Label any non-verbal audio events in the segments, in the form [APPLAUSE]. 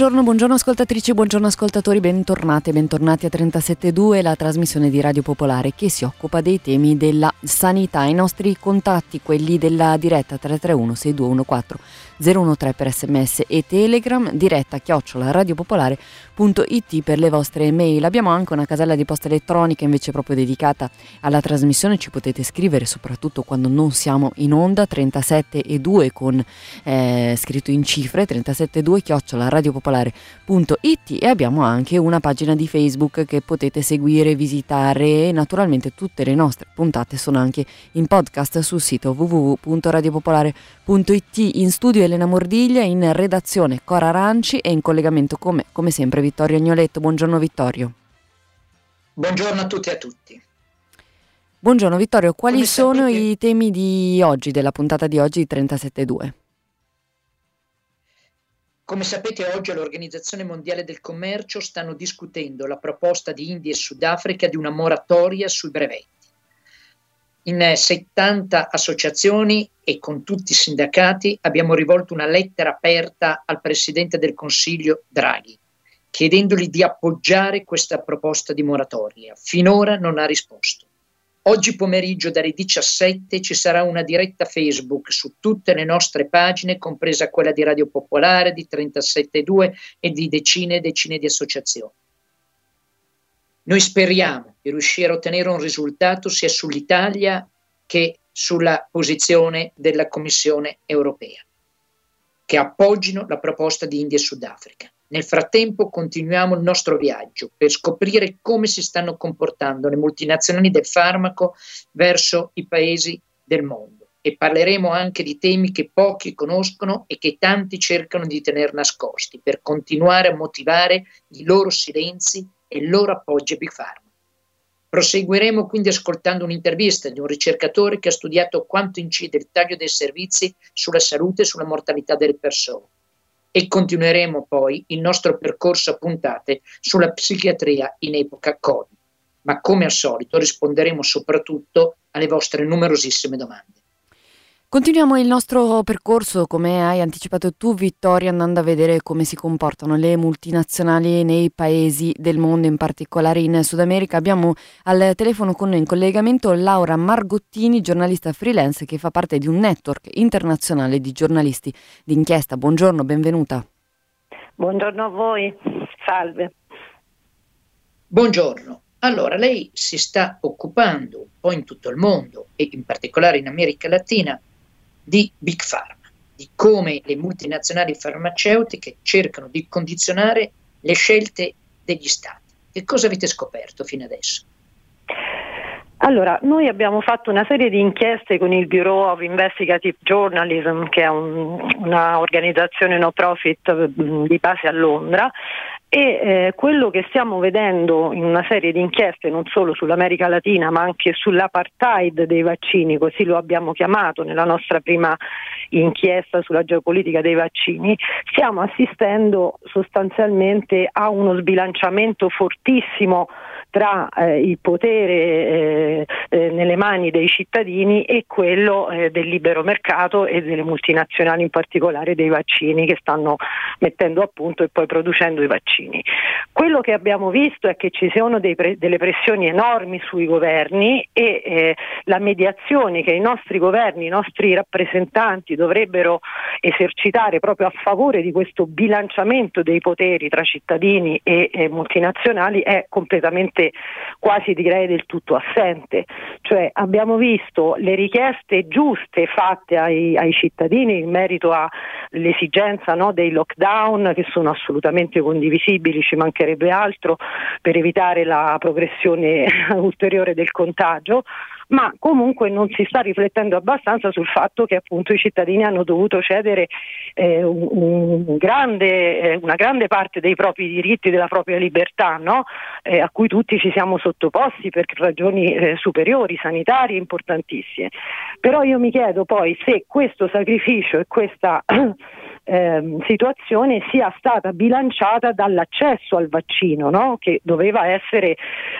Buongiorno, buongiorno ascoltatrici, buongiorno ascoltatori, bentornati e bentornati a 37.2, la trasmissione di Radio Popolare che si occupa dei temi della sanità. I nostri contatti, quelli della diretta 331 6214 013 per sms e telegram, diretta chiocciola radiopopolare.it per le vostre mail. Abbiamo anche una casella di posta elettronica invece proprio dedicata alla trasmissione, ci potete scrivere soprattutto quando non siamo in onda 37 e 2 con eh, scritto in cifre 37 2 chiocciola radiopopolare.it e abbiamo anche una pagina di Facebook che potete seguire, visitare e naturalmente tutte le nostre puntate sono anche in podcast sul sito www.radiopopolare.it in studio Elena Mordiglia, in redazione Cora Aranci e in collegamento come, come sempre Vittorio Agnoletto. Buongiorno Vittorio. Buongiorno a tutti e a tutti. Buongiorno Vittorio, quali sono i temi di oggi, della puntata di oggi 37.2? Come sapete oggi all'Organizzazione Mondiale del Commercio stanno discutendo la proposta di India e Sudafrica di una moratoria sui brevetti in 70 associazioni e con tutti i sindacati abbiamo rivolto una lettera aperta al Presidente del Consiglio Draghi, chiedendogli di appoggiare questa proposta di moratoria. Finora non ha risposto. Oggi pomeriggio dalle 17 ci sarà una diretta Facebook su tutte le nostre pagine, compresa quella di Radio Popolare, di 37.2 e di decine e decine di associazioni. Noi speriamo di riuscire a ottenere un risultato sia sull'Italia che sulla posizione della Commissione europea, che appoggino la proposta di India e Sudafrica. Nel frattempo continuiamo il nostro viaggio per scoprire come si stanno comportando le multinazionali del farmaco verso i paesi del mondo e parleremo anche di temi che pochi conoscono e che tanti cercano di tenere nascosti per continuare a motivare i loro silenzi e il loro appoggio a Big Pharma. Proseguiremo quindi ascoltando un'intervista di un ricercatore che ha studiato quanto incide il taglio dei servizi sulla salute e sulla mortalità delle persone. E continueremo poi il nostro percorso a puntate sulla psichiatria in epoca Covid. Ma come al solito risponderemo soprattutto alle vostre numerosissime domande. Continuiamo il nostro percorso, come hai anticipato tu Vittoria, andando a vedere come si comportano le multinazionali nei paesi del mondo, in particolare in Sud America. Abbiamo al telefono con noi in collegamento Laura Margottini, giornalista freelance che fa parte di un network internazionale di giornalisti d'inchiesta. Buongiorno, benvenuta. Buongiorno a voi, salve. Buongiorno. Allora, lei si sta occupando un po' in tutto il mondo e in particolare in America Latina di Big Pharma, di come le multinazionali farmaceutiche cercano di condizionare le scelte degli stati. Che cosa avete scoperto fino adesso? Allora, noi abbiamo fatto una serie di inchieste con il Bureau of Investigative Journalism, che è un, una organizzazione no profit mm, di base a Londra, e eh, quello che stiamo vedendo in una serie di inchieste non solo sull'America Latina ma anche sull'apartheid dei vaccini, così lo abbiamo chiamato nella nostra prima inchiesta sulla geopolitica dei vaccini, stiamo assistendo sostanzialmente a uno sbilanciamento fortissimo tra eh, il potere eh, eh, nelle mani dei cittadini e quello eh, del libero mercato e delle multinazionali, in particolare dei vaccini che stanno mettendo a punto e poi producendo i vaccini. Quello che abbiamo visto è che ci sono pre- delle pressioni enormi sui governi e eh, la mediazione che i nostri governi, i nostri rappresentanti dovrebbero esercitare proprio a favore di questo bilanciamento dei poteri tra cittadini e, e multinazionali è completamente richieste quasi direi del tutto assente, cioè abbiamo visto le richieste giuste fatte ai, ai cittadini in merito all'esigenza no, dei lockdown che sono assolutamente condivisibili, ci mancherebbe altro per evitare la progressione [LAUGHS] ulteriore del contagio ma comunque non si sta riflettendo abbastanza sul fatto che appunto i cittadini hanno dovuto cedere eh, un, un grande, eh, una grande parte dei propri diritti, della propria libertà, no? eh, a cui tutti ci siamo sottoposti per ragioni eh, superiori, sanitarie importantissime. Però io mi chiedo poi se questo sacrificio e questa [CLEARS THROAT] eh, situazione sia stata bilanciata dall'accesso al vaccino, no? che doveva essere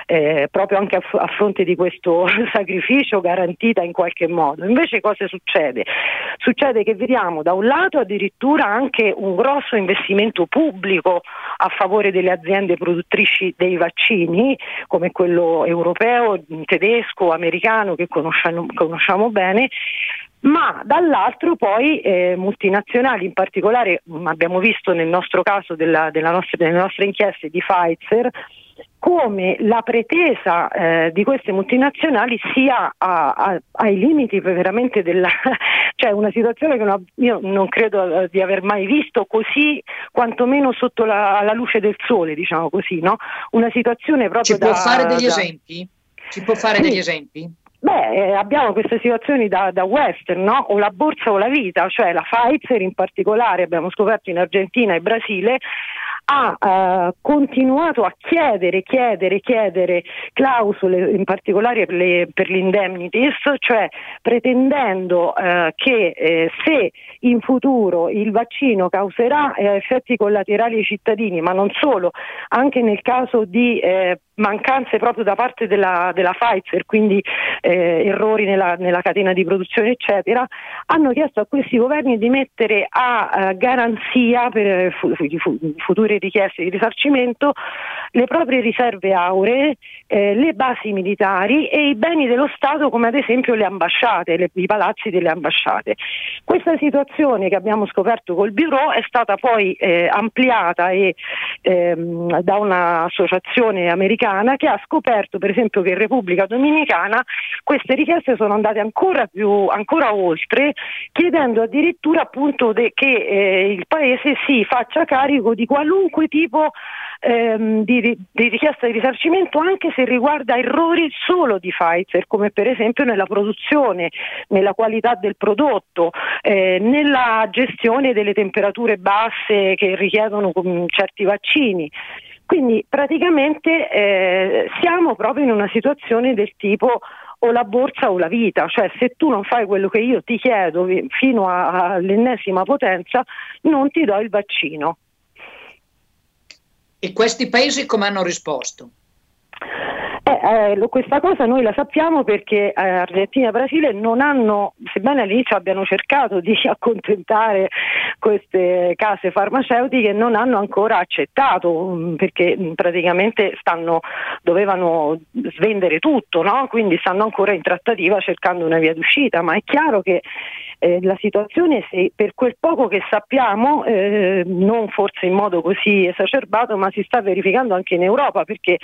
eh, proprio anche a, f- a, fronte di questo [LAUGHS] sacrificio garantita in qualche modo. Invece cosa succede? Succede che vediamo da un lato addirittura anche un grosso investimento pubblico a favore delle aziende produttrici dei vaccini, come quello europeo, tedesco, americano che conosciamo, conosciamo bene, ma dall'altro poi eh, multinazionali, in particolare mh, abbiamo visto nel nostro caso della, della nostra, delle nostre inchieste di Pfizer, come la pretesa eh, di queste multinazionali sia a, a, ai limiti veramente della [LAUGHS] cioè una situazione che non, io non credo eh, di aver mai visto così quantomeno sotto la, la luce del sole diciamo così no? una situazione proprio ci da, può fare degli da... esempi? ci può fare sì. degli esempi? Beh, eh, abbiamo queste situazioni da, da, western, no? o la borsa o la vita, cioè la Pfizer in particolare, abbiamo scoperto in Argentina e Brasile, ha eh, continuato a chiedere, chiedere, chiedere clausole, in particolare per, le, per l'indemnities, cioè pretendendo eh, che eh, se in futuro il vaccino causerà eh, effetti collaterali ai cittadini, ma non solo, anche nel caso di eh, mancanze proprio da parte della, della Pfizer, quindi eh, errori nella, nella, catena di produzione, eccetera, hanno chiesto a questi governi di mettere a garanzia per fu, fu, future richieste di risarcimento le proprie riserve auree, eh, le basi militari e i beni dello Stato come ad esempio le ambasciate, le, i palazzi delle ambasciate. Questa situazione che abbiamo scoperto col Bureau è stata poi eh, ampliata e, ehm, da un'associazione americana che ha scoperto per esempio che in Repubblica Dominicana queste richieste sono andate ancora, più, ancora oltre chiedendo addirittura appunto de, che eh, il Paese si faccia carico di qualunque tipo ehm, di, di, richiesta di risarcimento anche se riguarda errori solo di Pfizer, come per esempio nella produzione, nella qualità del prodotto, eh, nella gestione delle temperature basse che richiedono certi vaccini. Quindi praticamente eh, siamo proprio in una situazione del tipo o la borsa o la vita, cioè se tu non fai quello che io ti chiedo fino all'ennesima potenza non ti do il vaccino. E questi paesi come hanno risposto? Eh, questa cosa noi la sappiamo perché eh, Argentina e Brasile non hanno, sebbene all'inizio abbiano cercato di [LAUGHS] accontentare queste case farmaceutiche, non hanno ancora accettato mm, perché mm, praticamente stanno, dovevano svendere tutto, no? quindi stanno ancora in trattativa cercando una via d'uscita, ma è chiaro che eh, la situazione, se, per quel poco che sappiamo, eh, non forse in modo così esacerbato, ma si sta verificando anche in Europa, perché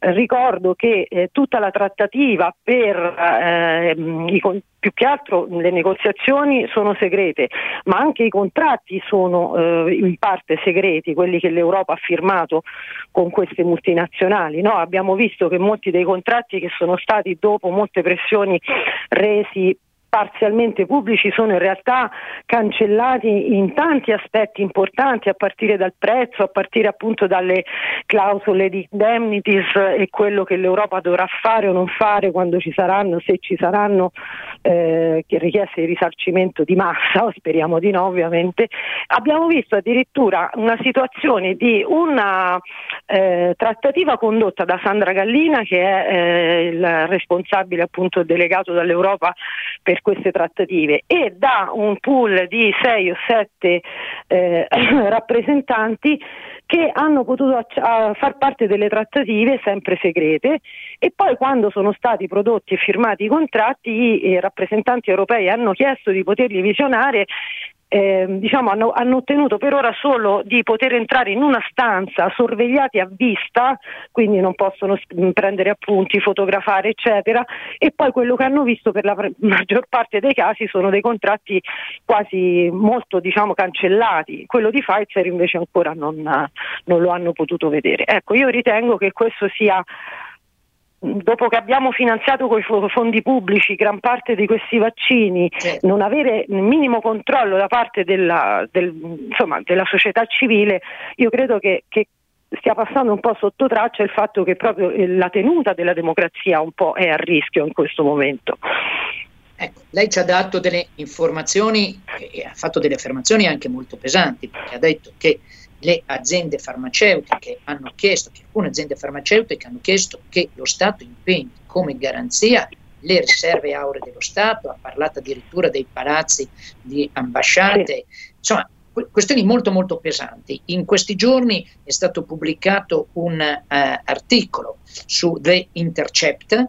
eh, ricordo che eh, tutta la trattativa per ehm, i più che altro le negoziazioni sono segrete, ma anche i contratti sono eh, in parte segreti, quelli che l'Europa ha firmato con queste multinazionali. No? Abbiamo visto che molti dei contratti che sono stati dopo molte pressioni resi parzialmente pubblici sono in realtà cancellati in tanti aspetti importanti a partire dal prezzo, a partire appunto dalle clausole di indemnities e quello che l'Europa dovrà fare o non fare quando ci saranno, se ci saranno eh, richieste di risarcimento di massa, [LAUGHS] speriamo di no ovviamente. Abbiamo visto addirittura una situazione di una eh, trattativa condotta da Sandra Gallina che è eh, il responsabile appunto delegato dall'Europa per per queste trattative e da un pool di sei o sette eh, [LAUGHS] rappresentanti che hanno potuto acc- far parte delle trattative sempre segrete e poi quando sono stati prodotti e firmati i contratti i eh, rappresentanti europei hanno chiesto di poterli visionare eh, diciamo, hanno, hanno, ottenuto per ora solo di poter entrare in una stanza sorvegliati a vista, quindi non possono prendere appunti, fotografare, eccetera, e poi quello che hanno visto per la pre- [LAUGHS] maggior parte dei casi sono dei contratti quasi molto diciamo, cancellati. Quello di Pfizer invece ancora non, non lo hanno potuto vedere. Ecco, io ritengo che questo sia dopo che abbiamo finanziato con i fondi pubblici gran parte di questi vaccini, certo. non avere il minimo controllo da parte della, del, insomma, della società civile, io credo che, che stia passando un po' sotto traccia il fatto che proprio la tenuta della democrazia un po' è a rischio in questo momento. Ecco, lei ci ha dato delle informazioni e ha fatto delle affermazioni anche molto pesanti, perché ha detto che le aziende farmaceutiche hanno chiesto, che alcune aziende farmaceutiche hanno chiesto che lo Stato impegni come garanzia le riserve auree dello Stato, ha parlato addirittura dei palazzi di ambasciate, insomma questioni molto molto pesanti. In questi giorni è stato pubblicato un uh, articolo su The Intercept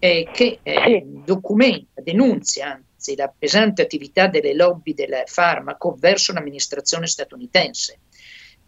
eh, che eh, documenta, denunzia anzi la pesante attività delle lobby del farmaco verso l'amministrazione statunitense.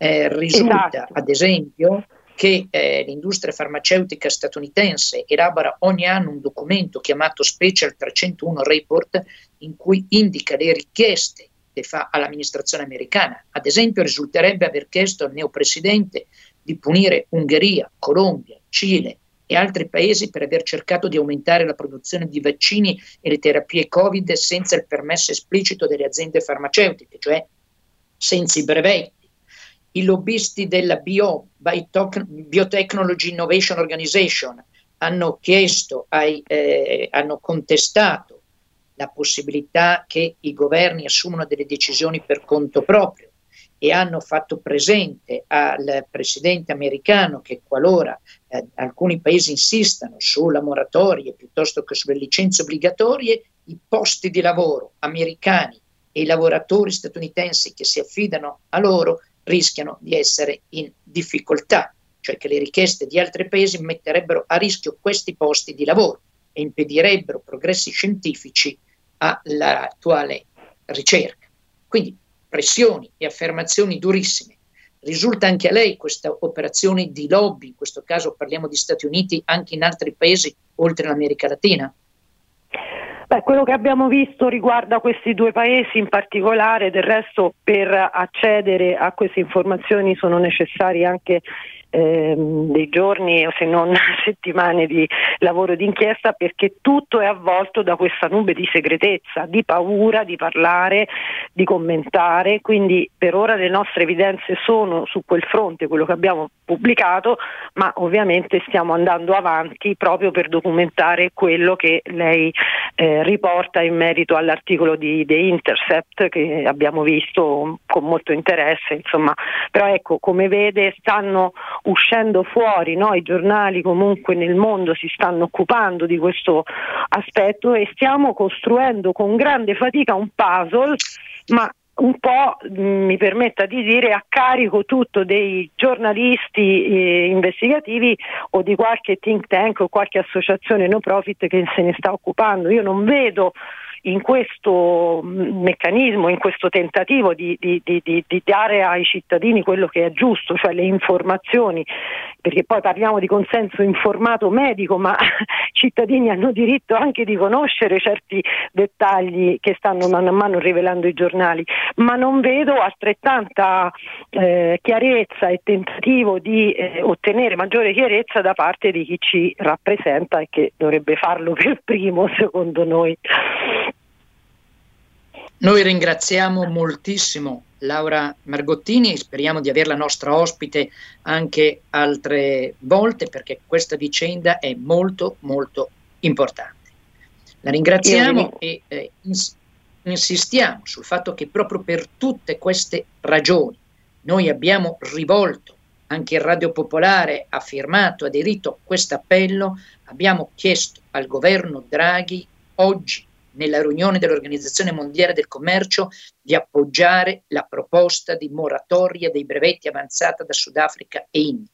Eh, risulta, esatto. ad esempio, che eh, l'industria farmaceutica statunitense elabora ogni anno un documento chiamato Special 301 Report in cui indica le richieste che fa all'amministrazione americana. Ad esempio, risulterebbe aver chiesto al neopresidente di punire Ungheria, Colombia, Cile e altri paesi per aver cercato di aumentare la produzione di vaccini e le terapie Covid senza il permesso esplicito delle aziende farmaceutiche, cioè senza i brevetti i lobbisti della Bio, Biotechnology Innovation Organization hanno chiesto, ai, eh, hanno contestato la possibilità che i governi assumano delle decisioni per conto proprio e hanno fatto presente al presidente americano che qualora eh, alcuni paesi insistano sulla moratoria piuttosto che sulle licenze obbligatorie, i posti di lavoro americani e i lavoratori statunitensi che si affidano a loro rischiano di essere in difficoltà, cioè che le richieste di altri paesi metterebbero a rischio questi posti di lavoro e impedirebbero progressi scientifici all'attuale ricerca. Quindi pressioni e affermazioni durissime. Risulta anche a lei questa operazione di lobby, in questo caso parliamo di Stati Uniti, anche in altri paesi oltre l'America Latina? Beh, quello che abbiamo visto riguarda questi due paesi in particolare, del resto per accedere a queste informazioni sono necessari anche ehm, dei giorni o se non [LAUGHS] settimane di lavoro d'inchiesta perché tutto è avvolto da questa nube di segretezza, di paura di parlare, di commentare, quindi per ora le nostre evidenze sono su quel fronte, quello che abbiamo pubblicato, ma ovviamente stiamo andando avanti proprio per documentare quello che lei eh, riporta in merito all'articolo di The Intercept che abbiamo visto con molto interesse, insomma, però ecco, come vede stanno uscendo fuori, no? i giornali comunque nel mondo si stanno occupando di questo aspetto e stiamo costruendo con grande fatica un puzzle, ma un po' mi permetta di dire a carico tutto dei giornalisti eh, investigativi o di qualche think tank o qualche associazione no profit che se ne sta occupando. Io non vedo in questo meccanismo, in questo tentativo di, di, di, di, dare ai cittadini quello che è giusto, cioè le informazioni, perché poi parliamo di consenso informato medico, ma i [LAUGHS] cittadini hanno diritto anche di conoscere certi dettagli che stanno mano a mano rivelando i giornali, ma non vedo altrettanta eh, chiarezza e tentativo di eh, ottenere maggiore chiarezza da parte di chi ci rappresenta e che dovrebbe farlo per primo, secondo noi. Noi ringraziamo moltissimo Laura Margottini e speriamo di averla nostra ospite anche altre volte perché questa vicenda è molto molto importante. La ringraziamo e eh, ins- insistiamo sul fatto che proprio per tutte queste ragioni noi abbiamo rivolto, anche il Radio Popolare ha firmato, aderito a questo appello, abbiamo chiesto al governo Draghi oggi nella riunione dell'Organizzazione Mondiale del Commercio di appoggiare la proposta di moratoria dei brevetti avanzata da Sudafrica e India,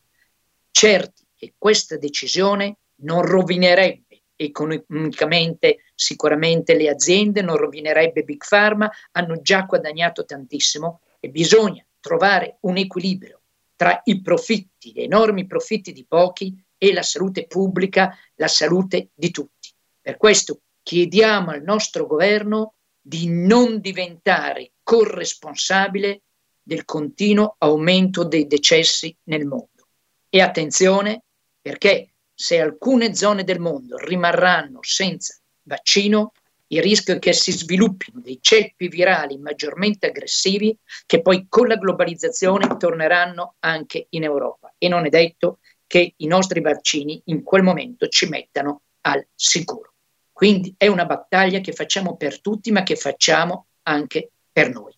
certi che questa decisione non rovinerebbe economicamente sicuramente le aziende, non rovinerebbe Big Pharma, hanno già guadagnato tantissimo e bisogna trovare un equilibrio tra i profitti, gli enormi profitti di pochi e la salute pubblica, la salute di tutti. Per questo chiediamo al nostro governo di non diventare corresponsabile del continuo aumento dei decessi nel mondo. E attenzione perché se alcune zone del mondo rimarranno senza vaccino, il rischio è che si sviluppino dei ceppi virali maggiormente aggressivi che poi con la globalizzazione torneranno anche in Europa. E non è detto che i nostri vaccini in quel momento ci mettano al sicuro. Quindi è una battaglia che facciamo per tutti, ma che facciamo anche per noi.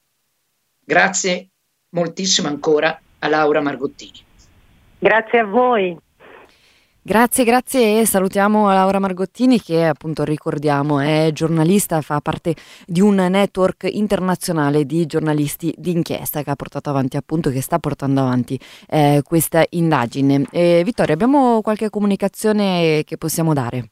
Grazie moltissimo ancora a Laura Margottini. Grazie a voi. Grazie, grazie e salutiamo Laura Margottini che appunto ricordiamo è giornalista, fa parte di un network internazionale di giornalisti d'inchiesta che ha portato avanti appunto, che sta portando avanti eh, questa indagine. Eh, Vittorio, abbiamo qualche comunicazione che possiamo dare?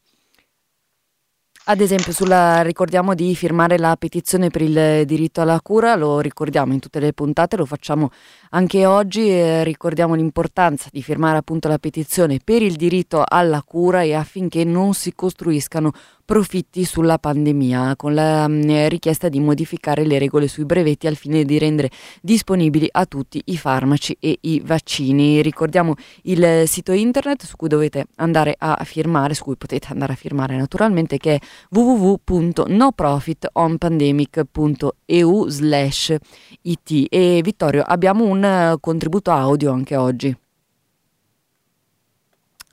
Ad esempio, sulla, ricordiamo di firmare la petizione per il diritto alla cura, lo ricordiamo in tutte le puntate, lo facciamo anche oggi, eh, ricordiamo l'importanza di firmare appunto la petizione per il diritto alla cura e affinché non si costruiscano profitti sulla pandemia, con la mh, mm, richiesta di modificare le regole sui brevetti al fine di rendere disponibili a tutti i farmaci e i vaccini. Ricordiamo il sito internet su cui dovete andare a firmare, su cui potete andare a firmare naturalmente, che è www.noprofitonpandemic.eu slash it. E Vittorio, abbiamo un contributo audio anche oggi.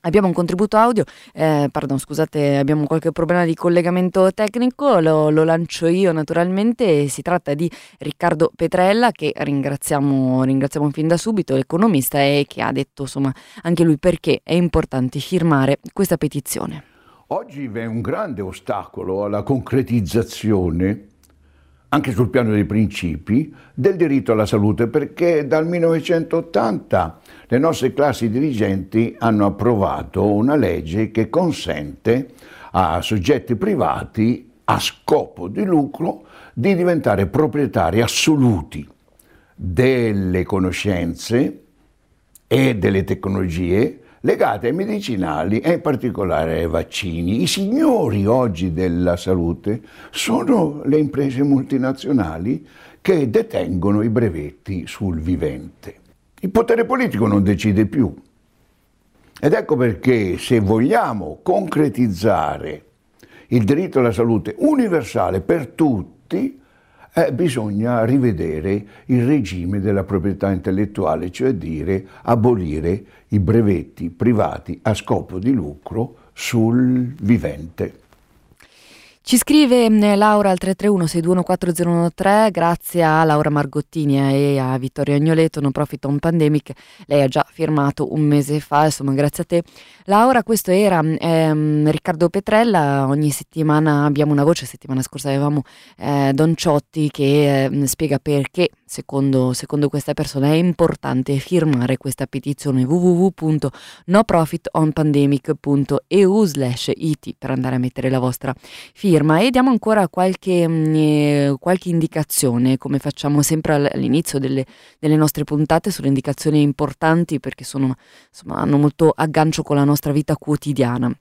Abbiamo un contributo audio, eh, pardon scusate abbiamo qualche problema di collegamento tecnico, lo, lo, lancio io naturalmente, si tratta di Riccardo Petrella che ringraziamo, ringraziamo fin da subito, l'economista e che ha detto insomma anche lui perché è importante firmare questa petizione. Oggi vi è un grande ostacolo alla concretizzazione anche sul piano dei principi, del diritto alla salute, perché dal 1980 le nostre classi dirigenti hanno approvato una legge che consente a soggetti privati a scopo di lucro di diventare proprietari assoluti delle conoscenze e delle tecnologie legate ai medicinali e in particolare ai vaccini. I signori oggi della salute sono le imprese multinazionali che detengono i brevetti sul vivente. Il potere politico non decide più. Ed ecco perché se vogliamo concretizzare il diritto alla salute universale per tutti, eh, bisogna rivedere il regime della proprietà intellettuale, cioè dire abolire i brevetti privati a scopo di lucro sul vivente. Ci scrive mm, Laura al 331-6214013, grazie a Laura Margottini e a Vittorio Agnoleto, non profit on pandemic, lei ha già firmato un mese fa, insomma grazie a te. Laura, questo era mm, ehm, Riccardo Petrella, ogni settimana abbiamo una voce, settimana scorsa avevamo eh, Don Ciotti che eh, spiega perché secondo, secondo questa persona è importante firmare questa petizione www.noprofitonpandemic.eu slash it per andare a mettere la vostra firma e diamo ancora qualche, mm, eh, qualche indicazione come facciamo sempre all'inizio delle, delle, nostre puntate sulle indicazioni importanti perché sono, insomma, hanno molto aggancio con la nostra vita quotidiana.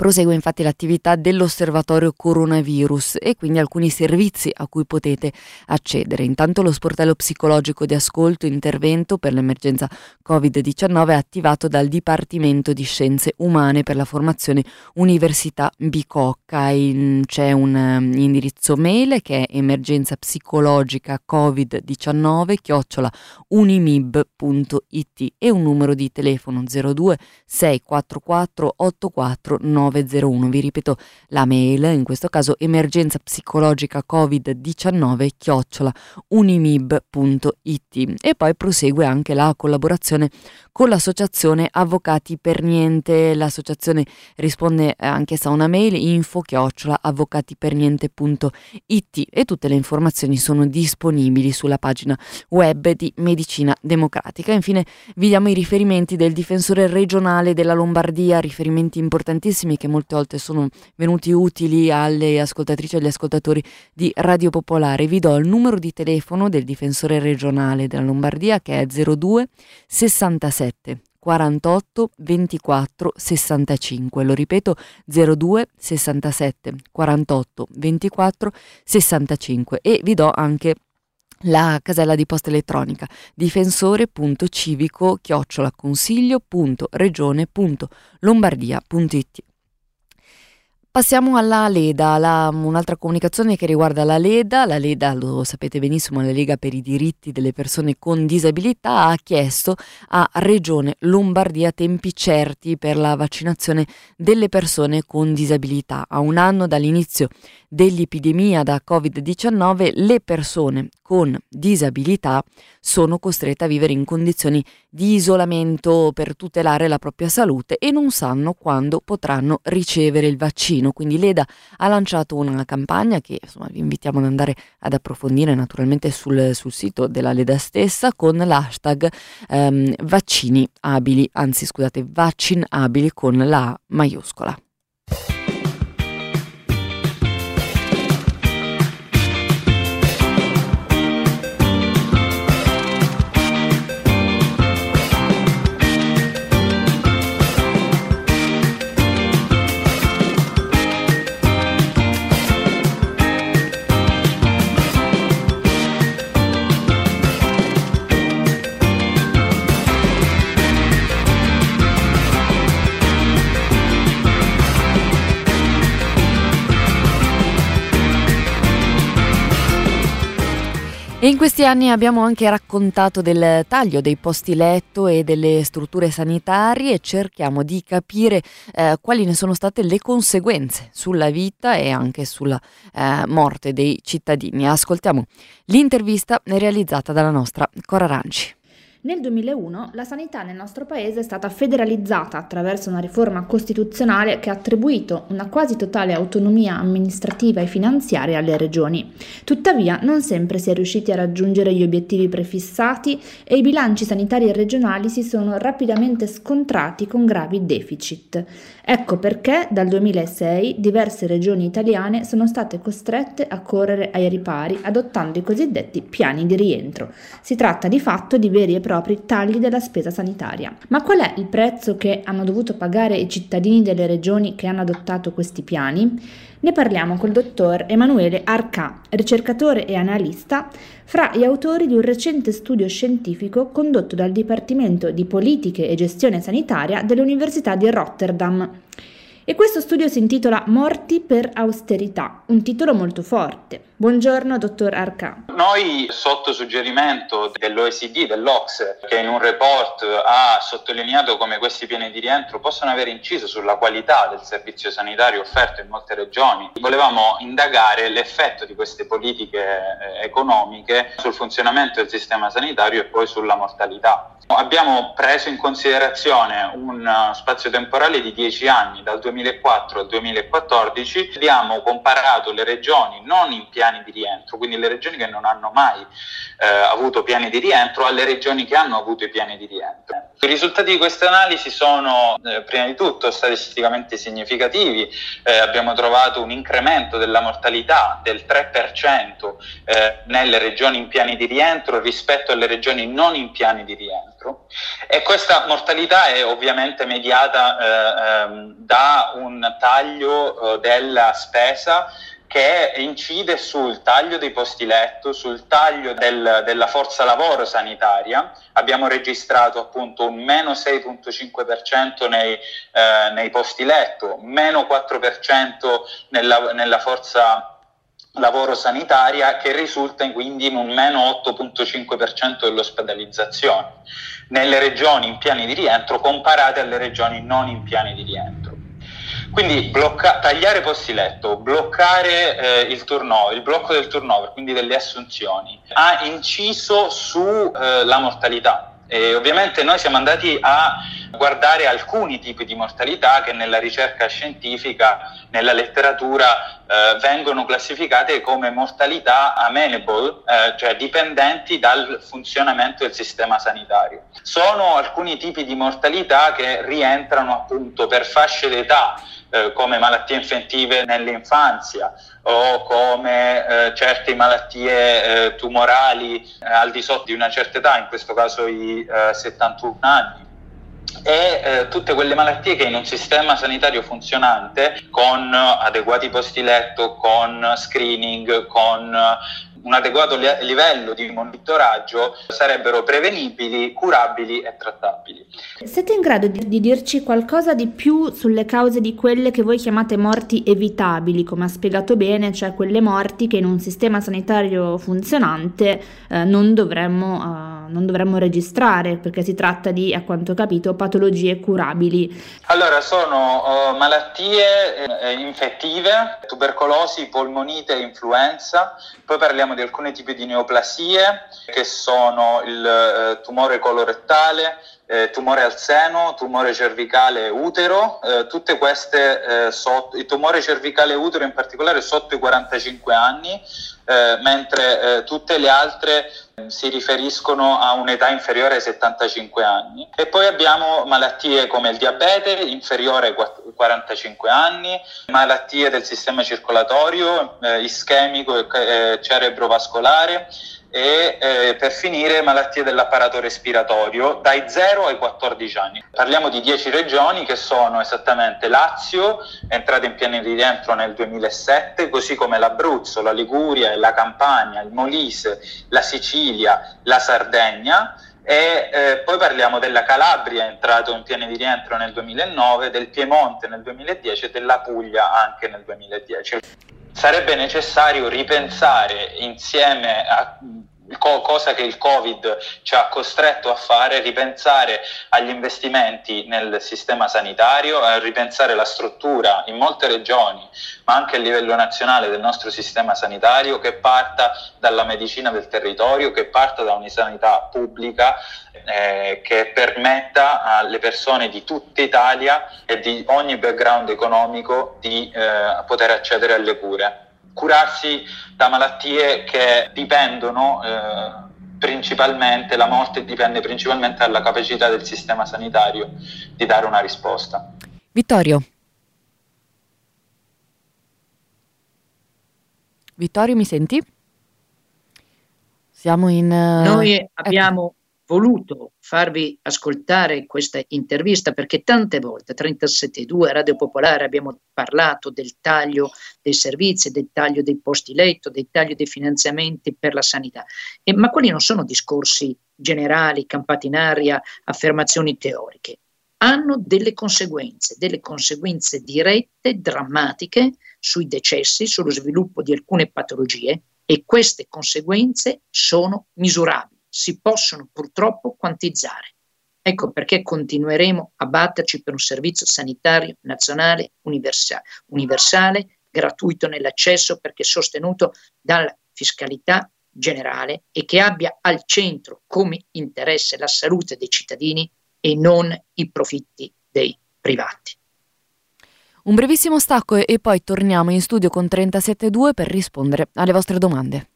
Prosegue infatti l'attività dell'osservatorio coronavirus e quindi alcuni servizi a cui potete accedere. Intanto lo sportello psicologico di ascolto e intervento per l'emergenza Covid-19 è attivato dal Dipartimento di Scienze Umane per la formazione Università Bicocca. In, c'è un um, indirizzo mail che è emergenza psicologica Covid-19 chiocciola unimib.it e un numero di telefono 02 644 84 901. Vi ripeto la mail, in questo caso emergenza psicologica covid-19 chiocciola unimib.it e poi prosegue anche la collaborazione con l'associazione Avvocati per Niente. L'associazione risponde anche a una mail info chiocciola avvocatiperniente.it e tutte le informazioni sono disponibili sulla pagina web di Medicina Democratica. Infine vi diamo i riferimenti del difensore regionale della Lombardia, riferimenti importantissimi che molte volte sono venuti utili alle ascoltatrici e agli ascoltatori di Radio Popolare. Vi do il numero di telefono del difensore regionale della Lombardia che è 02 67 48 24 65. Lo ripeto 02 67 48 24 65 e vi do anche la casella di posta elettronica difensore.civico chiocciolaconsiglio.regione.lombardia.it Passiamo alla Leda, la, un'altra comunicazione che riguarda la Leda. La Leda, lo sapete benissimo, la Lega per i diritti delle persone con disabilità ha chiesto a Regione Lombardia tempi certi per la vaccinazione delle persone con disabilità. A un anno dall'inizio dell'epidemia da Covid-19 le persone con disabilità sono costrette a vivere in condizioni di isolamento per tutelare la propria salute e non sanno quando potranno ricevere il vaccino. Quindi l'EDA ha lanciato una campagna che insomma, vi invitiamo ad andare ad approfondire naturalmente sul, sul sito della Leda stessa con l'hashtag ehm, vaccini abili, anzi scusate, vaccin abili con la maiuscola. In questi anni abbiamo anche raccontato del taglio dei posti letto e delle strutture sanitarie e cerchiamo di capire eh, quali ne sono state le conseguenze sulla vita e anche sulla eh, morte dei cittadini. Ascoltiamo l'intervista realizzata dalla nostra Cora Ranci. Nel 2001 la sanità nel nostro paese è stata federalizzata attraverso una riforma costituzionale che ha attribuito una quasi totale autonomia amministrativa e finanziaria alle regioni. Tuttavia non sempre si è riusciti a raggiungere gli obiettivi prefissati e i bilanci sanitari regionali si sono rapidamente scontrati con gravi deficit. Ecco perché dal 2006 diverse regioni italiane sono state costrette a correre ai ripari adottando i cosiddetti piani di rientro. Si tratta di fatto di veri e propri tagli della spesa sanitaria. Ma qual è il prezzo che hanno dovuto pagare i cittadini delle regioni che hanno adottato questi piani? Ne parliamo col dottor Emanuele Arcà, ricercatore e analista, fra gli autori di un recente studio scientifico condotto dal Dipartimento di Politiche e Gestione Sanitaria dell'Università di Rotterdam. E questo studio si intitola Morti per austerità, un titolo molto forte. Buongiorno, dottor Arca. Noi, sotto suggerimento dell'OECD, dell'Ox, che in un report ha sottolineato come questi piani di rientro possono aver inciso sulla qualità del servizio sanitario offerto in molte regioni, volevamo indagare l'effetto di queste politiche eh, economiche sul funzionamento del sistema sanitario e poi sulla mortalità. Abbiamo preso in considerazione un uh, spazio temporale di 10 anni, dal 2004 al 2014. Abbiamo comparato le regioni non in piani di rientro, quindi le regioni che non hanno mai eh, avuto piani di rientro, alle regioni che hanno avuto i piani di rientro. I risultati di queste analisi sono, eh, prima di tutto, statisticamente significativi. Eh, abbiamo trovato un incremento della mortalità del 3% eh, nelle regioni in piani di rientro rispetto alle regioni non in piani di rientro e questa mortalità è ovviamente mediata eh, ehm, da un taglio eh, della spesa che incide sul taglio dei posti letto, sul taglio del, della forza lavoro sanitaria. Abbiamo registrato appunto un meno 6,5% nei, eh, nei posti letto, meno 4% nella, nella forza lavoro sanitaria che risulta quindi in un meno 8,5% dell'ospedalizzazione nelle regioni in piani di rientro comparate alle regioni non in piani di rientro. Quindi blocca- tagliare posti letto, bloccare eh, il turnover, il blocco del turnover, quindi delle assunzioni, ha inciso sulla eh, mortalità e ovviamente noi siamo andati a guardare alcuni tipi di mortalità che nella ricerca scientifica, nella letteratura, eh, vengono classificate come mortalità amenable, eh, cioè dipendenti dal funzionamento del sistema sanitario. Sono alcuni tipi di mortalità che rientrano appunto per fasce d'età, eh, come malattie infettive nell'infanzia o come eh, certe malattie eh, tumorali eh, al di sotto di una certa età, in questo caso i 71 eh, anni. E eh, tutte quelle malattie che in un sistema sanitario funzionante, con adeguati posti letto, con screening, con un adeguato livello di monitoraggio sarebbero prevenibili, curabili e trattabili. Siete in grado di, di, dirci qualcosa di più sulle cause di quelle che voi chiamate morti evitabili, come ha spiegato bene, cioè quelle morti che in un sistema sanitario funzionante eh, non, dovremmo, uh, non, dovremmo, registrare, perché si tratta di, a quanto ho capito, patologie curabili? Allora, sono uh, malattie eh, infettive, tubercolosi, polmonite influenza, poi parliamo di alcuni tipi di neoplasie che sono il eh, tumore colorettale, eh, tumore al seno, tumore cervicale utero, eh, tutte queste, eh, sotto, il tumore cervicale utero in particolare sotto i 45 anni, mentre eh, tutte le altre si riferiscono a un'età inferiore ai 75 anni. E poi abbiamo malattie come il diabete inferiore ai 45 anni, malattie del sistema circolatorio, ischemico e cerebrovascolare, e eh, per finire malattie dell'apparato respiratorio dai 0 ai 14 anni. Parliamo di 10 regioni che sono esattamente Lazio, entrata in pieno rientro nel 2007, così come l'Abruzzo, la Liguria, la Campania, il Molise, la Sicilia, la Sardegna e eh, poi parliamo della Calabria, entrato in pieno di rientro nel 2009, del Piemonte nel 2010 e della Puglia anche nel 2010 sarebbe necessario ripensare insieme a cosa che il Covid ci ha costretto a fare, ripensare agli investimenti nel sistema sanitario, a ripensare la struttura in molte regioni, ma anche a livello nazionale del nostro sistema sanitario, che parta dalla medicina del territorio, che parta da una sanità pubblica eh, che permetta alle persone di tutta Italia e di ogni background economico di eh, poter accedere alle cure curarsi da malattie che dipendono eh, principalmente, la morte dipende principalmente dalla capacità del sistema sanitario di dare una risposta. Vittorio. Vittorio, mi senti? Siamo in... Uh... Noi abbiamo voluto farvi ascoltare questa intervista perché tante volte, 37.2 Radio Popolare, abbiamo parlato del taglio dei servizi, del taglio dei posti letto, del taglio dei finanziamenti per la sanità. E, ma quelli non sono discorsi generali, campati in aria, affermazioni teoriche. Hanno delle conseguenze, delle conseguenze dirette, drammatiche sui decessi, sullo sviluppo di alcune patologie e queste conseguenze sono misurabili si possono purtroppo quantizzare. Ecco perché continueremo a batterci per un servizio sanitario nazionale universale, universale gratuito nell'accesso perché sostenuto dalla fiscalità generale e che abbia al centro come interesse la salute dei cittadini e non i profitti dei privati. Un brevissimo stacco e poi torniamo in studio con 372 per rispondere alle vostre domande.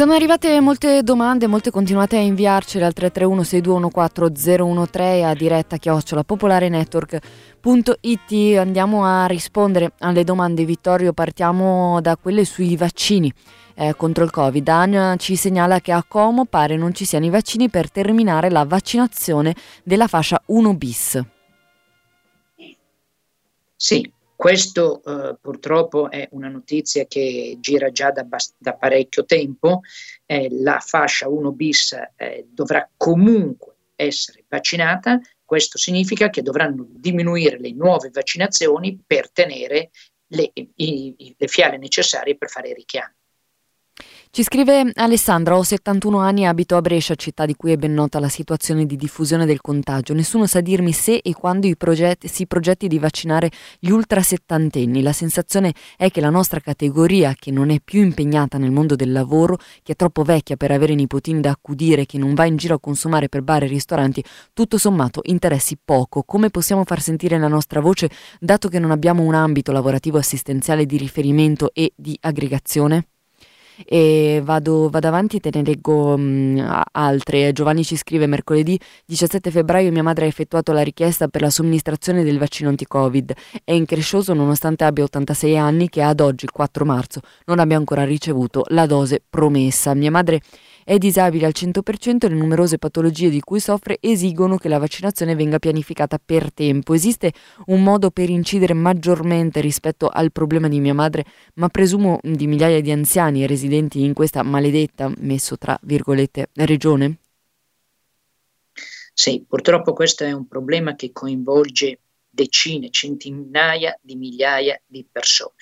Sono arrivate molte domande, molte continuate a inviarcele al 331-6214-013 a diretta chiocciola popolarenetwork.it. Andiamo a rispondere alle domande. Vittorio, partiamo da quelle sui vaccini. Eh, contro il Covid. Ania ci segnala che a Como pare non ci siano i vaccini per terminare la vaccinazione della fascia 1 bis. Sì, questo eh, purtroppo è una notizia che gira già da, da parecchio tempo. Eh, la fascia 1 bis eh, dovrà comunque essere vaccinata. Questo significa che dovranno diminuire le nuove vaccinazioni per tenere le, i, le fiale necessarie per fare i richiami. Ci scrive Alessandra, ho 71 anni e abito a Brescia, città di cui è ben nota la situazione di diffusione del contagio. Nessuno sa dirmi se e quando progetti, si progetti di vaccinare gli ultra settantenni. La sensazione è che la nostra categoria, che non è più impegnata nel mondo del lavoro, che è troppo vecchia per avere nipotini da accudire, che non va in giro a consumare per bar e ristoranti, tutto sommato interessi poco. Come possiamo far sentire la nostra voce dato che non abbiamo un ambito lavorativo assistenziale di riferimento e di aggregazione? E vado, vado avanti e te ne leggo mh, mm, altre. Giovanni ci scrive mercoledì 17 febbraio mia madre ha effettuato la richiesta per la somministrazione del vaccino anti-Covid. È increscioso nonostante abbia 86 anni che ad oggi, 4 marzo, non abbia ancora ricevuto la dose promessa. Mia madre è disabile al 100% e le numerose patologie di cui soffre esigono che la vaccinazione venga pianificata per tempo. Esiste un modo per incidere maggiormente rispetto al problema di mia madre, ma presumo di migliaia di anziani residenti in questa maledetta, messo tra virgolette, regione? Sì, purtroppo questo è un problema che coinvolge decine, centinaia di migliaia di persone.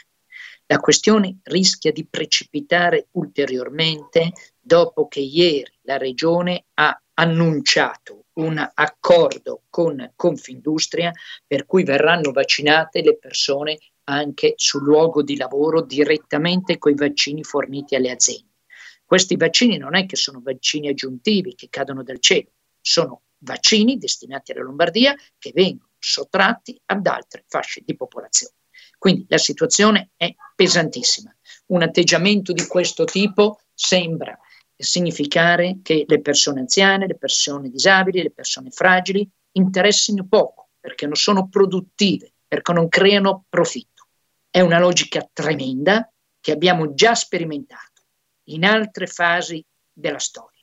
La questione rischia di precipitare ulteriormente dopo che ieri la Regione ha annunciato un accordo con Confindustria per cui verranno vaccinate le persone anche sul luogo di lavoro direttamente con i vaccini forniti alle aziende. Questi vaccini non è che sono vaccini aggiuntivi che cadono dal cielo, sono vaccini destinati alla Lombardia che vengono sottratti ad altre fasce di popolazione. Quindi la situazione è pesantissima. Un atteggiamento di questo tipo sembra significare che le persone anziane, le persone disabili, le persone fragili interessino poco perché non sono produttive, perché non creano profitto. È una logica tremenda che abbiamo già sperimentato in altre fasi della storia.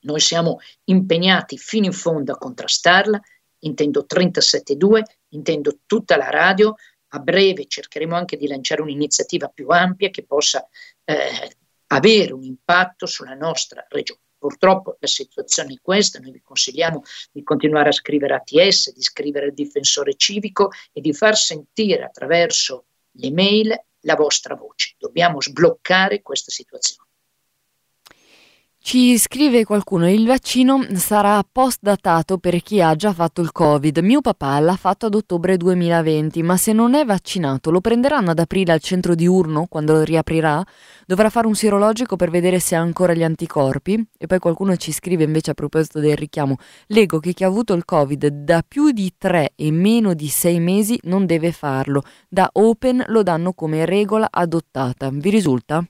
Noi siamo impegnati fino in fondo a contrastarla, intendo 37.2, intendo tutta la radio, a breve cercheremo anche di lanciare un'iniziativa più ampia che possa eh, avere un impatto sulla nostra regione. Purtroppo la situazione è questa, noi vi consigliamo di continuare a scrivere ATS, di scrivere il difensore civico e di far sentire attraverso le mail la vostra voce. Dobbiamo sbloccare questa situazione. Ci scrive qualcuno, il vaccino sarà post-datato per chi ha già fatto il Covid. Mio papà l'ha fatto ad ottobre 2020, ma se non è vaccinato lo prenderanno ad aprile al centro diurno quando riaprirà? Dovrà fare un sierologico per vedere se ha ancora gli anticorpi? E poi qualcuno ci scrive invece a proposito del richiamo, leggo che chi ha avuto il Covid da più di tre e meno di sei mesi non deve farlo. Da Open lo danno come regola adottata. Vi risulta?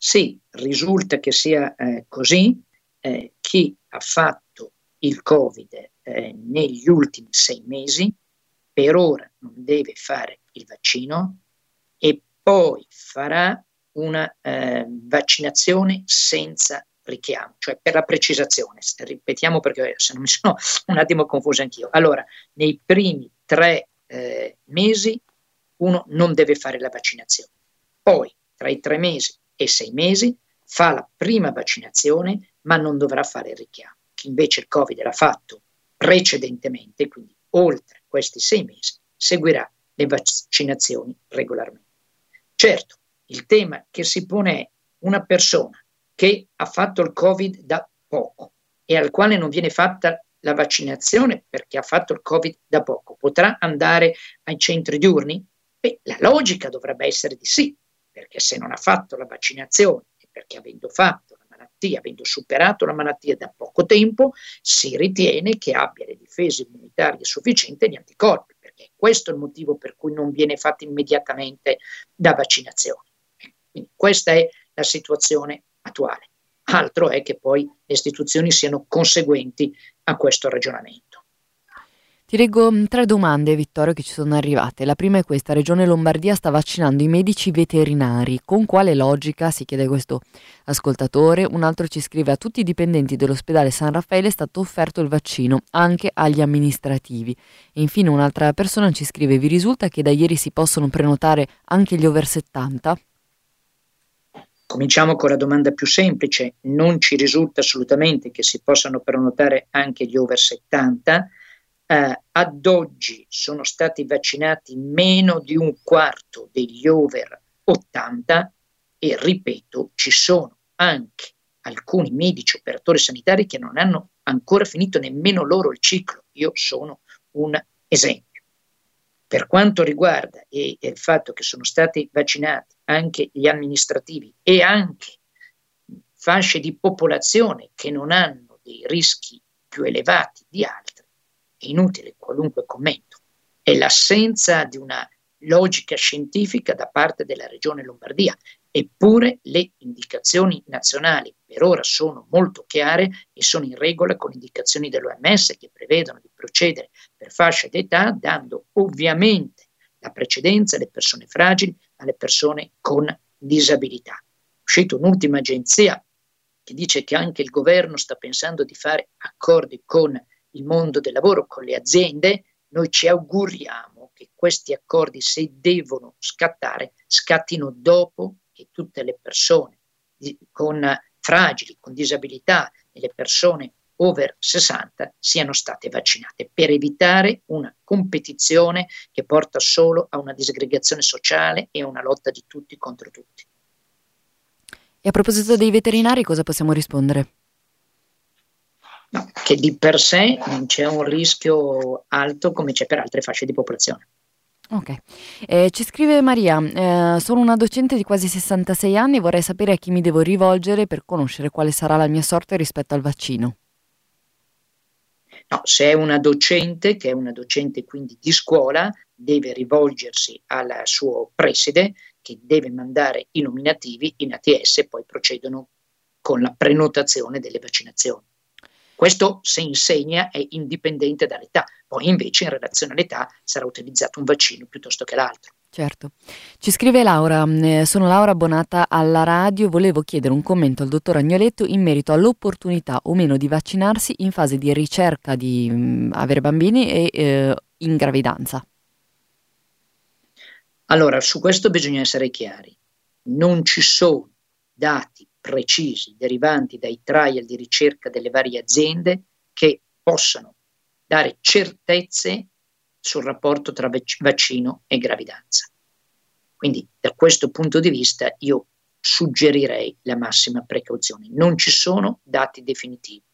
Sì, risulta che sia eh, così. Eh, chi ha fatto il Covid eh, negli ultimi sei mesi per ora non deve fare il vaccino e poi farà una eh, vaccinazione senza richiamo, cioè per la precisazione. Ripetiamo perché se non mi sono un attimo confuso anch'io. Allora, nei primi tre eh, mesi uno non deve fare la vaccinazione. Poi, tra i tre mesi e sei mesi, fa la prima vaccinazione, ma non dovrà fare il richiamo. Chi invece il Covid l'ha fatto precedentemente, quindi oltre questi sei mesi, seguirà le vaccinazioni regolarmente. Certo, il tema che si pone è una persona che ha fatto il Covid da poco e al quale non viene fatta la vaccinazione perché ha fatto il Covid da poco, potrà andare ai centri diurni? Beh, la logica dovrebbe essere di sì, perché se non ha fatto la vaccinazione e perché avendo fatto la malattia, avendo superato la malattia da poco tempo, si ritiene che abbia le difese immunitarie sufficienti gli anticorpi, perché questo è il motivo per cui non viene fatta immediatamente la vaccinazione. Quindi questa è la situazione attuale. Altro è che poi le istituzioni siano conseguenti a questo ragionamento. Ti leggo mm, tre domande, Vittorio, che ci sono arrivate. La prima è questa: Regione Lombardia sta vaccinando i medici veterinari. Con quale logica? Si chiede questo ascoltatore. Un altro ci scrive: A tutti i dipendenti dell'ospedale San Raffaele è stato offerto il vaccino, anche agli amministrativi. E infine un'altra persona ci scrive: Vi risulta che da ieri si possono prenotare anche gli over 70? Cominciamo con la domanda più semplice. Non ci risulta assolutamente che si possano prenotare anche gli over 70 eh, ad oggi sono stati vaccinati meno di un quarto degli over 80 e ripeto, ci sono anche alcuni medici operatori sanitari che non hanno ancora finito nemmeno loro il ciclo. Io sono un esempio. Per quanto riguarda il fatto che sono stati vaccinati anche gli amministrativi e anche fasce di popolazione che non hanno dei rischi più elevati di altre, è inutile qualunque commento. È l'assenza di una logica scientifica da parte della Regione Lombardia. Eppure le indicazioni nazionali per ora sono molto chiare e sono in regola con indicazioni dell'OMS che prevedono di procedere per fascia d'età, dando ovviamente la precedenza alle persone fragili, alle persone con disabilità. È uscita un'ultima agenzia che dice che anche il governo sta pensando di fare accordi con il mondo del lavoro, con le aziende, noi ci auguriamo che questi accordi, se devono scattare, scattino dopo che tutte le persone con fragili, con disabilità e le persone over 60 siano state vaccinate per evitare una competizione che porta solo a una disgregazione sociale e a una lotta di tutti contro tutti. E a proposito dei veterinari, cosa possiamo rispondere? No, che di per sé non c'è un rischio alto come c'è per altre fasce di popolazione. Ok, eh, ci scrive Maria, eh, sono una docente di quasi 66 anni e vorrei sapere a chi mi devo rivolgere per conoscere quale sarà la mia sorte rispetto al vaccino. No, se è una docente, che è una docente quindi di scuola, deve rivolgersi al suo preside che deve mandare i nominativi in ATS e poi procedono con la prenotazione delle vaccinazioni. Questo se insegna è indipendente dall'età, poi invece in relazione all'età sarà utilizzato un vaccino piuttosto che l'altro. Certo. Ci scrive Laura, eh, sono Laura abbonata alla radio, volevo chiedere un commento al dottor Agnoletto in merito all'opportunità o meno di vaccinarsi in fase di ricerca di mh, mm, avere bambini e eh, in gravidanza. Allora, su questo bisogna essere chiari. Non ci sono dati precisi derivanti dai trial di ricerca delle varie aziende che possano dare certezze sul rapporto tra vaccino e gravidanza. Quindi da questo punto di vista io suggerirei la massima precauzione. Non ci sono dati definitivi.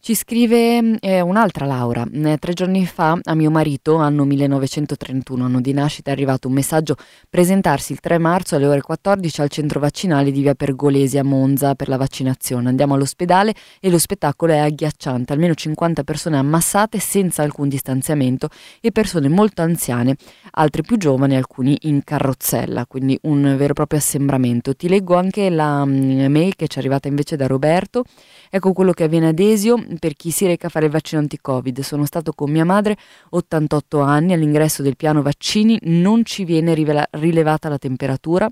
Ci scrive eh, un'altra Laura. Eh, tre giorni fa a mio marito, anno 1931, anno di nascita, è arrivato un messaggio presentarsi il 3 marzo alle ore 14 al centro vaccinale di via Pergolesi a Monza per la vaccinazione. Andiamo all'ospedale e lo spettacolo è agghiacciante. Almeno 50 persone ammassate senza alcun distanziamento e persone molto anziane, altre più giovani, alcuni in carrozzella, quindi un vero e proprio assembramento. Ti leggo anche la mm, mail che ci è arrivata invece da Roberto. Ecco quello che avviene ad Esio per chi si reca a fare il vaccino anti-Covid. Sono stato con mia madre, 88 anni, all'ingresso del piano vaccini non ci viene rivela- rilevata la temperatura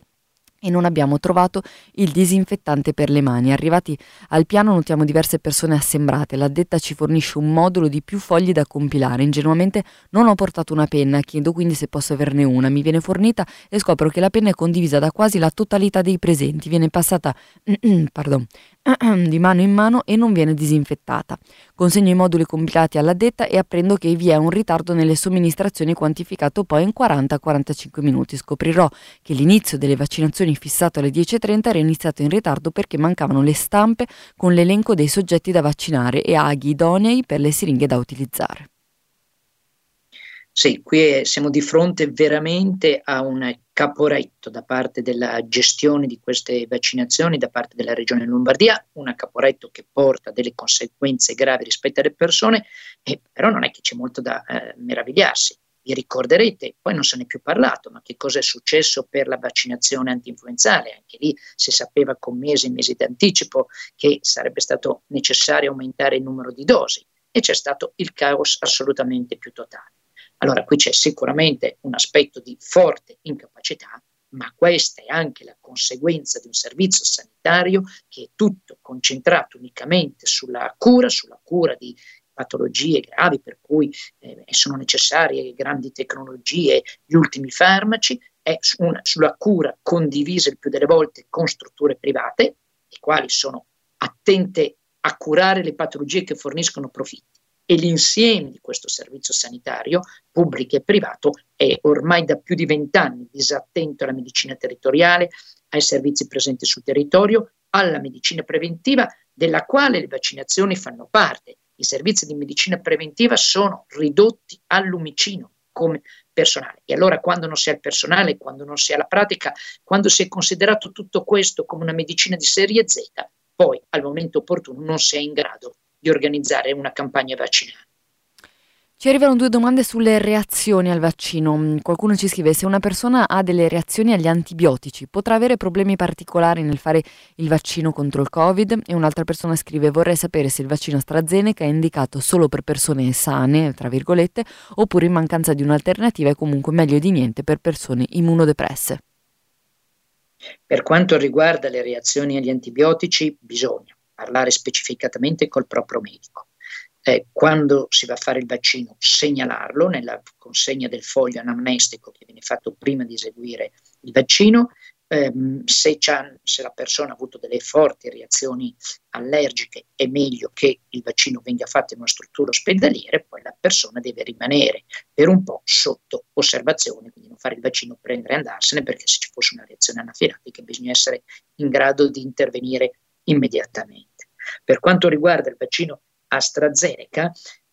e non abbiamo trovato il disinfettante per le mani. Arrivati al piano notiamo diverse persone assembrate. L'addetta ci fornisce un modulo di più fogli da compilare. Ingenuamente non ho portato una penna, chiedo quindi se posso averne una. Mi viene fornita e scopro che la penna è condivisa da quasi la totalità dei presenti. Viene passata [CLEARS THROAT] pardon, [CLEARS THROAT] di mano in mano e non viene disinfettata. Consegno i moduli compilati all'addetta e apprendo che vi è un ritardo nelle somministrazioni quantificato poi in 40-45 minuti. Scoprirò che l'inizio delle vaccinazioni fissato alle 10.30 era iniziato in ritardo perché mancavano le stampe con l'elenco dei soggetti da vaccinare e aghi idonei per le siringhe da utilizzare. Sì, qui siamo di fronte veramente a un caporetto da parte della gestione di queste vaccinazioni da parte della regione Lombardia, un caporetto che porta delle conseguenze gravi rispetto alle persone, e però non è che c'è molto da eh, meravigliarsi. Vi ricorderete, poi non se ne è più parlato, ma che cosa è successo per la vaccinazione antinfluenzale? Anche lì si sapeva con mesi e mesi d'anticipo che sarebbe stato necessario aumentare il numero di dosi e c'è stato il caos assolutamente più totale. Allora qui c'è sicuramente un aspetto di forte incapacità, ma questa è anche la conseguenza di un servizio sanitario che è tutto concentrato unicamente sulla cura, sulla cura di patologie gravi per cui eh, sono necessarie grandi tecnologie, gli ultimi farmaci, è una, sulla cura condivisa il più delle volte con strutture private, le quali sono attente a curare le patologie che forniscono profitti e l'insieme di questo servizio sanitario, pubblico e privato, è ormai da più di vent'anni disattento alla medicina territoriale, ai servizi presenti sul territorio, alla medicina preventiva, della quale le vaccinazioni fanno parte. I servizi di medicina preventiva sono ridotti al lumicino come personale. E allora quando non si ha il personale, quando non si ha la pratica, quando si è considerato tutto questo come una medicina di serie Z, poi al momento opportuno non si è in grado di organizzare una campagna vaccinale. Ci arrivano due domande sulle reazioni al vaccino. Qualcuno ci scrive: se una persona ha delle reazioni agli antibiotici, potrà avere problemi particolari nel fare il vaccino contro il Covid? E un'altra persona scrive: vorrei sapere se il vaccino AstraZeneca è indicato solo per persone sane, tra virgolette, oppure in mancanza di un'alternativa è comunque meglio di niente per persone immunodepresse. Per quanto riguarda le reazioni agli antibiotici, bisogna parlare specificatamente col proprio medico eh, quando si va a fare il vaccino segnalarlo nella consegna del foglio anamnestico che viene fatto prima di eseguire il vaccino. Eh, se, se, la persona ha avuto delle forti reazioni allergiche è meglio che il vaccino venga fatto in una struttura ospedaliera, poi la persona deve rimanere per un po' sotto osservazione, quindi non fare il vaccino, prendere e andarsene, perché se ci fosse una reazione anafilattica bisogna essere in grado di intervenire immediatamente. Per quanto riguarda il vaccino AstraZeneca,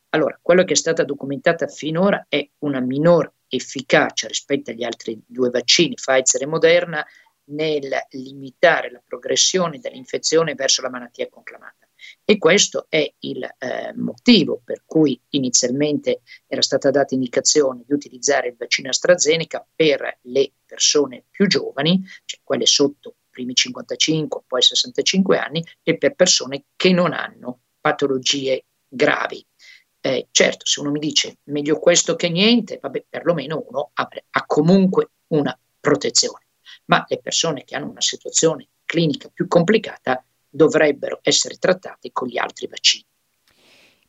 allora quello che è stata documentata finora è una minor efficacia rispetto agli altri due vaccini, Pfizer e Moderna, nel limitare la progressione dell'infezione verso la malattia conclamata. E questo è il eh, motivo per cui inizialmente era stata data indicazione di utilizzare il vaccino AstraZeneca per le persone più giovani, cioè quelle sotto primi 55, poi 65 anni, e per persone che non hanno patologie gravi. Eh, certo, se uno mi dice meglio questo che niente, vabbè, perlomeno uno ha, ha comunque una protezione. Ma le persone che hanno una situazione clinica più complicata dovrebbero essere trattate con gli altri vaccini.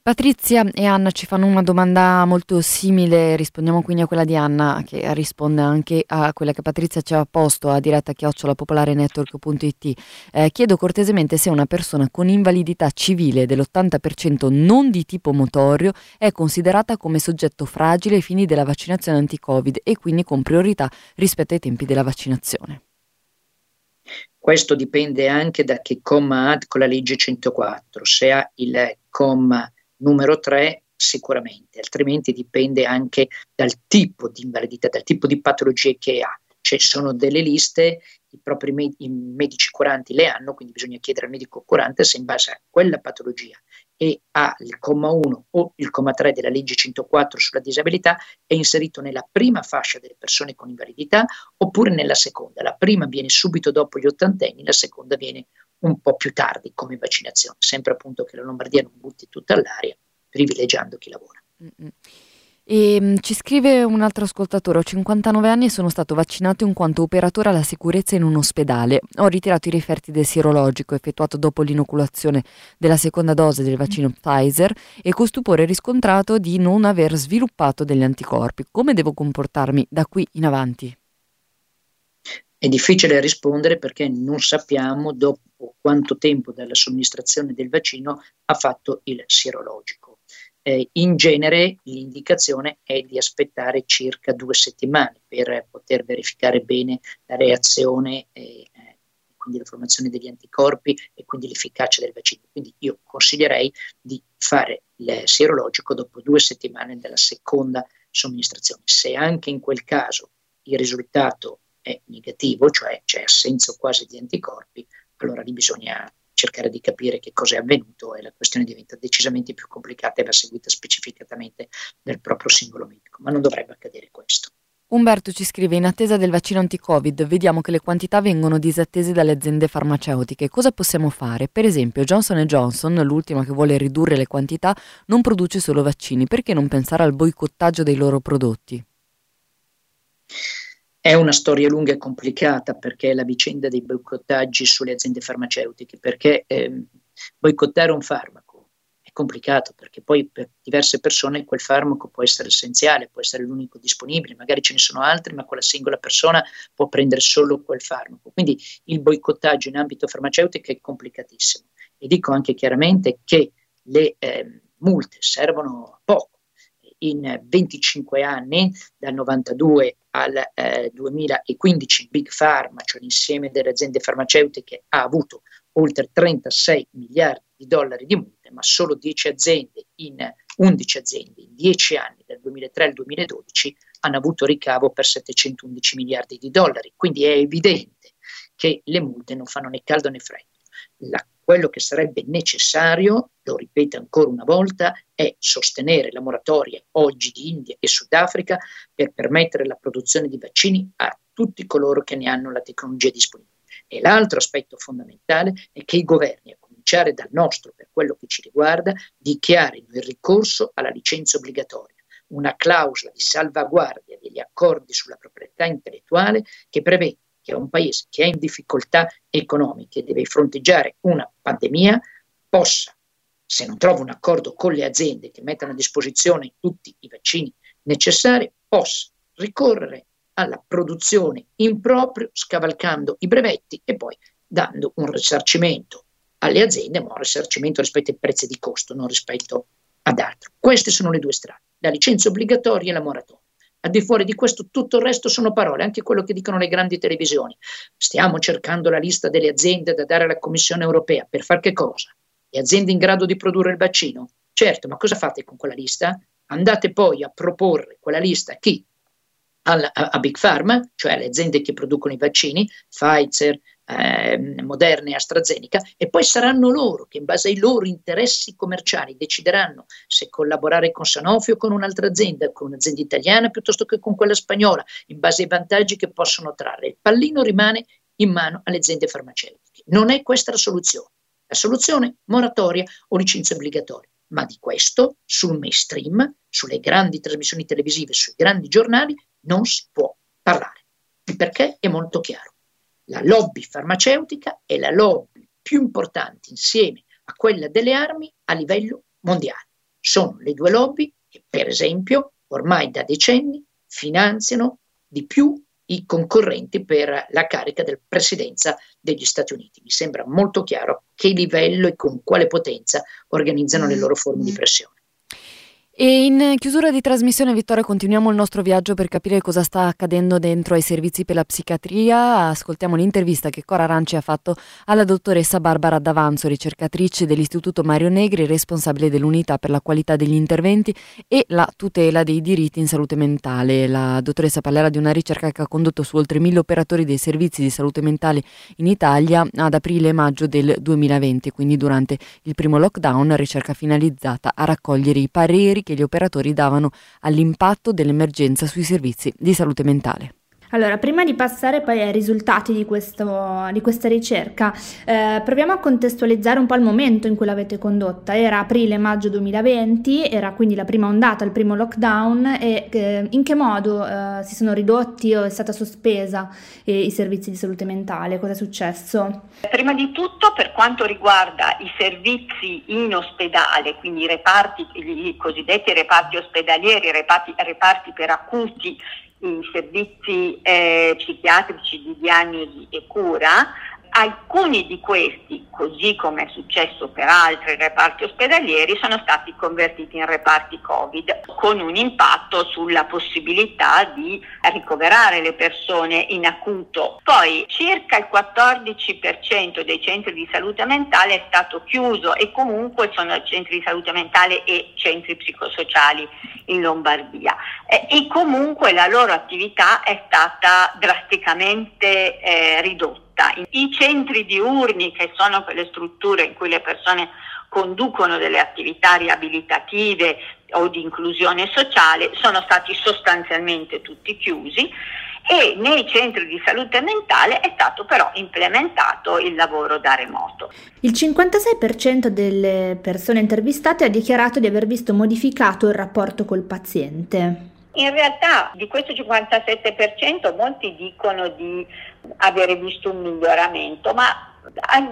Patrizia e Anna ci fanno una domanda molto simile, rispondiamo quindi a quella di Anna che risponde anche a quella che Patrizia ci ha posto a diretta chiocciolapopolarenetwork.it. Eh, chiedo cortesemente se una persona con invalidità civile dell'80% non di tipo motorio è considerata come soggetto fragile ai fini della vaccinazione anti-Covid e quindi con priorità rispetto ai tempi della vaccinazione. Questo dipende anche da che comma ha con la legge 104. Se ha il comma numero 3 sicuramente, altrimenti dipende anche dal tipo di invalidità, dal tipo di patologie che ha. Ci sono delle liste, i propri med- i medici curanti le hanno, quindi bisogna chiedere al medico curante se in base a quella patologia e ha il comma 1 o il comma 3 della legge 104 sulla disabilità è inserito nella prima fascia delle persone con invalidità oppure nella seconda. La prima viene subito dopo gli ottantenni, la seconda viene un po' più tardi come vaccinazione, sempre appunto che la Lombardia non butti tutta all'aria, privilegiando chi lavora. E, um, ci scrive un altro ascoltatore, ho 59 anni e sono stato vaccinato in quanto operatore alla sicurezza in un ospedale. Ho ritirato i referti del sierologico effettuato dopo l'inoculazione della seconda dose del vaccino Pfizer e con stupore riscontrato di non aver sviluppato degli anticorpi. Come devo comportarmi da qui in avanti? È difficile rispondere perché non sappiamo dopo quanto tempo dalla somministrazione del vaccino ha fatto il sierologico. Eh, in genere l'indicazione è di aspettare circa due settimane per poter verificare bene la reazione e eh, quindi la formazione degli anticorpi e quindi l'efficacia del vaccino. Quindi io consiglierei di fare il sierologico dopo due settimane dalla seconda somministrazione. Se anche in quel caso il risultato è negativo, cioè c'è assenza quasi di anticorpi, allora lì bisogna cercare di capire che cosa è avvenuto e la questione diventa decisamente più complicata e va seguita specificatamente dal proprio singolo medico, ma non dovrebbe accadere questo. Umberto ci scrive: In attesa del vaccino anti-Covid, vediamo che le quantità vengono disattese dalle aziende farmaceutiche. Cosa possiamo fare? Per esempio, Johnson Johnson, l'ultima che vuole ridurre le quantità, non produce solo vaccini. Perché non pensare al boicottaggio dei loro prodotti? È una storia lunga e complicata perché la vicenda dei boicottaggi sulle aziende farmaceutiche, perché eh, boicottare un farmaco è complicato perché poi per diverse persone quel farmaco può essere essenziale, può essere l'unico disponibile, magari ce ne sono altri, ma quella singola persona può prendere solo quel farmaco. Quindi il boicottaggio in ambito farmaceutico è complicatissimo e dico anche chiaramente che le eh, multe servono a poco. In 25 anni, dal 92 al eh, 2015, Big Pharma, cioè l'insieme delle aziende farmaceutiche, ha avuto oltre 36 miliardi di dollari di multe, ma solo 10 aziende in 11 aziende in 10 anni, dal 2003 al 2012, hanno avuto ricavo per 711 miliardi di dollari. Quindi è evidente che le multe non fanno né caldo né freddo. La, quello che sarebbe necessario, lo ripeto ancora una volta, è sostenere la moratoria oggi di India e Sudafrica per permettere la produzione di vaccini a tutti coloro che ne hanno la tecnologia disponibile. E l'altro aspetto fondamentale è che i governi, a cominciare dal nostro per quello che ci riguarda, dichiarino il ricorso alla licenza obbligatoria, una clausola di salvaguardia degli accordi sulla proprietà intellettuale che prevede che un paese che è in difficoltà economiche e deve fronteggiare una pandemia possa, se non trova un accordo con le aziende che mettano a disposizione tutti i vaccini necessari, possa ricorrere alla produzione in proprio, scavalcando i brevetti e poi dando un risarcimento alle aziende, ma un risarcimento rispetto ai prezzi di costo, non rispetto ad altro. Queste sono le due strade, la licenza obbligatoria e la moratoria. Al di fuori di questo tutto il resto sono parole, anche quello che dicono le grandi televisioni. Stiamo cercando la lista delle aziende da dare alla Commissione europea. Per far che cosa? Le aziende in grado di produrre il vaccino? Certo, ma cosa fate con quella lista? Andate poi a proporre quella lista a chi? a, a Big Pharma, cioè alle aziende che producono i vaccini, Pfizer, eh, Moderna e AstraZeneca, e poi saranno loro che in base ai loro interessi commerciali decideranno se collaborare con Sanofi o con un'altra azienda, con un'azienda italiana piuttosto che con quella spagnola, in base ai vantaggi che possono trarre. Il pallino rimane in mano alle aziende farmaceutiche. Non è questa la soluzione. La soluzione? Moratoria o licenza obbligatoria. Ma di questo sul mainstream, sulle grandi trasmissioni televisive, sui grandi giornali, non si può parlare. Il perché è molto chiaro. La lobby farmaceutica è la lobby più importante insieme a quella delle armi a livello mondiale. Sono le due lobby che, per esempio, ormai da decenni finanziano di più i concorrenti per la carica del presidenza degli Stati Uniti. Mi sembra molto chiaro che livello e con quale potenza organizzano le loro forme di pressione. E in chiusura di trasmissione, Vittoria, continuiamo il nostro viaggio per capire cosa sta accadendo dentro ai servizi per la psichiatria. Ascoltiamo l'intervista che Cora Aranci ha fatto alla dottoressa Barbara D'Avanzo, ricercatrice dell'Istituto Mario Negri, responsabile dell'unità per la qualità degli interventi e la tutela dei diritti in salute mentale. La dottoressa parlerà di una ricerca che ha condotto su oltre mille operatori dei servizi di salute mentale in Italia ad aprile e maggio del 2020, quindi durante il primo lockdown, ricerca finalizzata a raccogliere i pareri che gli operatori davano all'impatto dell'emergenza sui servizi di salute mentale. Allora, prima di passare poi ai risultati di, questo, di questa ricerca, eh, proviamo a contestualizzare un po' il momento in cui l'avete condotta. Era aprile-maggio 2020, era quindi la prima ondata, il primo lockdown e eh, in che modo eh, si sono ridotti o è stata sospesa eh, i servizi di salute mentale? Cosa è successo? Prima di tutto per quanto riguarda i servizi in ospedale, quindi i reparti, i cosiddetti reparti ospedalieri, reparti, reparti per acuti i servizi eh, psichiatrici di diagnosi e cura, alcuni di questi, così come è successo per altri reparti ospedalieri, sono stati convertiti in reparti Covid, con un impatto sulla possibilità di ricoverare le persone in acuto. Poi circa il 14% dei centri di salute mentale è stato chiuso e comunque sono centri di salute mentale e centri psicosociali in Lombardia e, e comunque la loro attività è stata drasticamente eh, ridotta. I centri diurni, che sono quelle strutture in cui le persone conducono delle attività riabilitative o di inclusione sociale, sono stati sostanzialmente tutti chiusi e nei centri di salute mentale è stato però implementato il lavoro da remoto. Il 56% delle persone intervistate ha dichiarato di aver visto modificato il rapporto col paziente. In realtà di questo 57% molti dicono di avere visto un miglioramento, ma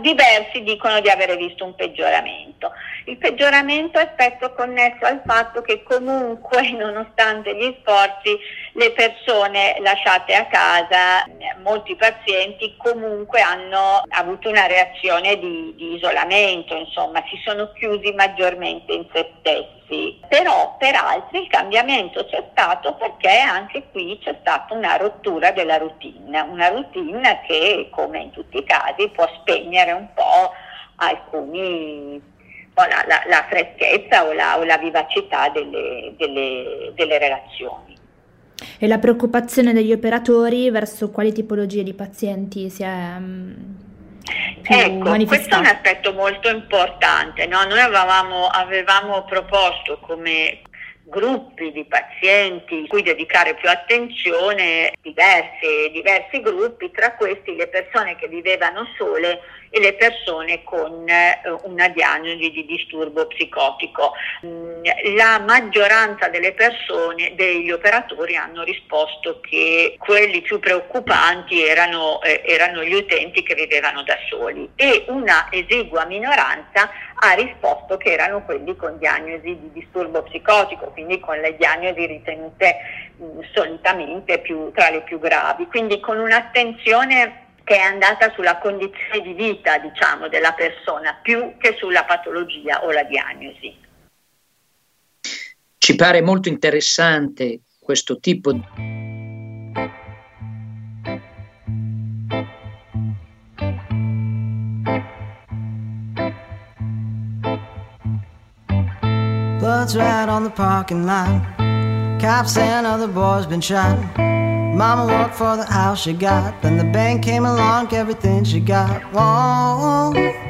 diversi dicono di avere visto un peggioramento. Il peggioramento è spesso connesso al fatto che comunque, [LAUGHS] nonostante gli sforzi, le persone lasciate a casa, molti pazienti comunque hanno avuto una reazione di, di isolamento, insomma, si sono chiusi maggiormente in se stessi. Però per altri il cambiamento c'è stato perché anche qui c'è stata una rottura della routine, una routine che come in tutti i casi può spegnere un po' alcuni la, la, la, freschezza o la, o la vivacità delle, delle, delle relazioni. E la preoccupazione degli operatori verso quali tipologie di pazienti si è um, ecco, questo è un aspetto molto importante. No? Noi avevamo, avevamo proposto come gruppi di pazienti cui dedicare più attenzione, diversi, diversi gruppi, tra questi le persone che vivevano sole e le persone con eh, una diagnosi di disturbo psicotico. Mm, la maggioranza delle persone, degli operatori hanno risposto che quelli più preoccupanti erano, eh, erano gli utenti che vivevano da soli e una esigua minoranza ha risposto che erano quelli con diagnosi di disturbo psicotico, quindi con le diagnosi ritenute mh, solitamente più, tra le più gravi, quindi con un'attenzione che è andata sulla condizione di vita, diciamo, della persona più che sulla patologia o la diagnosi. Ci pare molto interessante questo tipo di Red on the parking lot. Cops and other boys been shot. Mama worked for the house she got. Then the bank came along, everything she got. Whoa.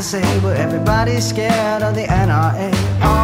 To say, but everybody's scared of the NRA.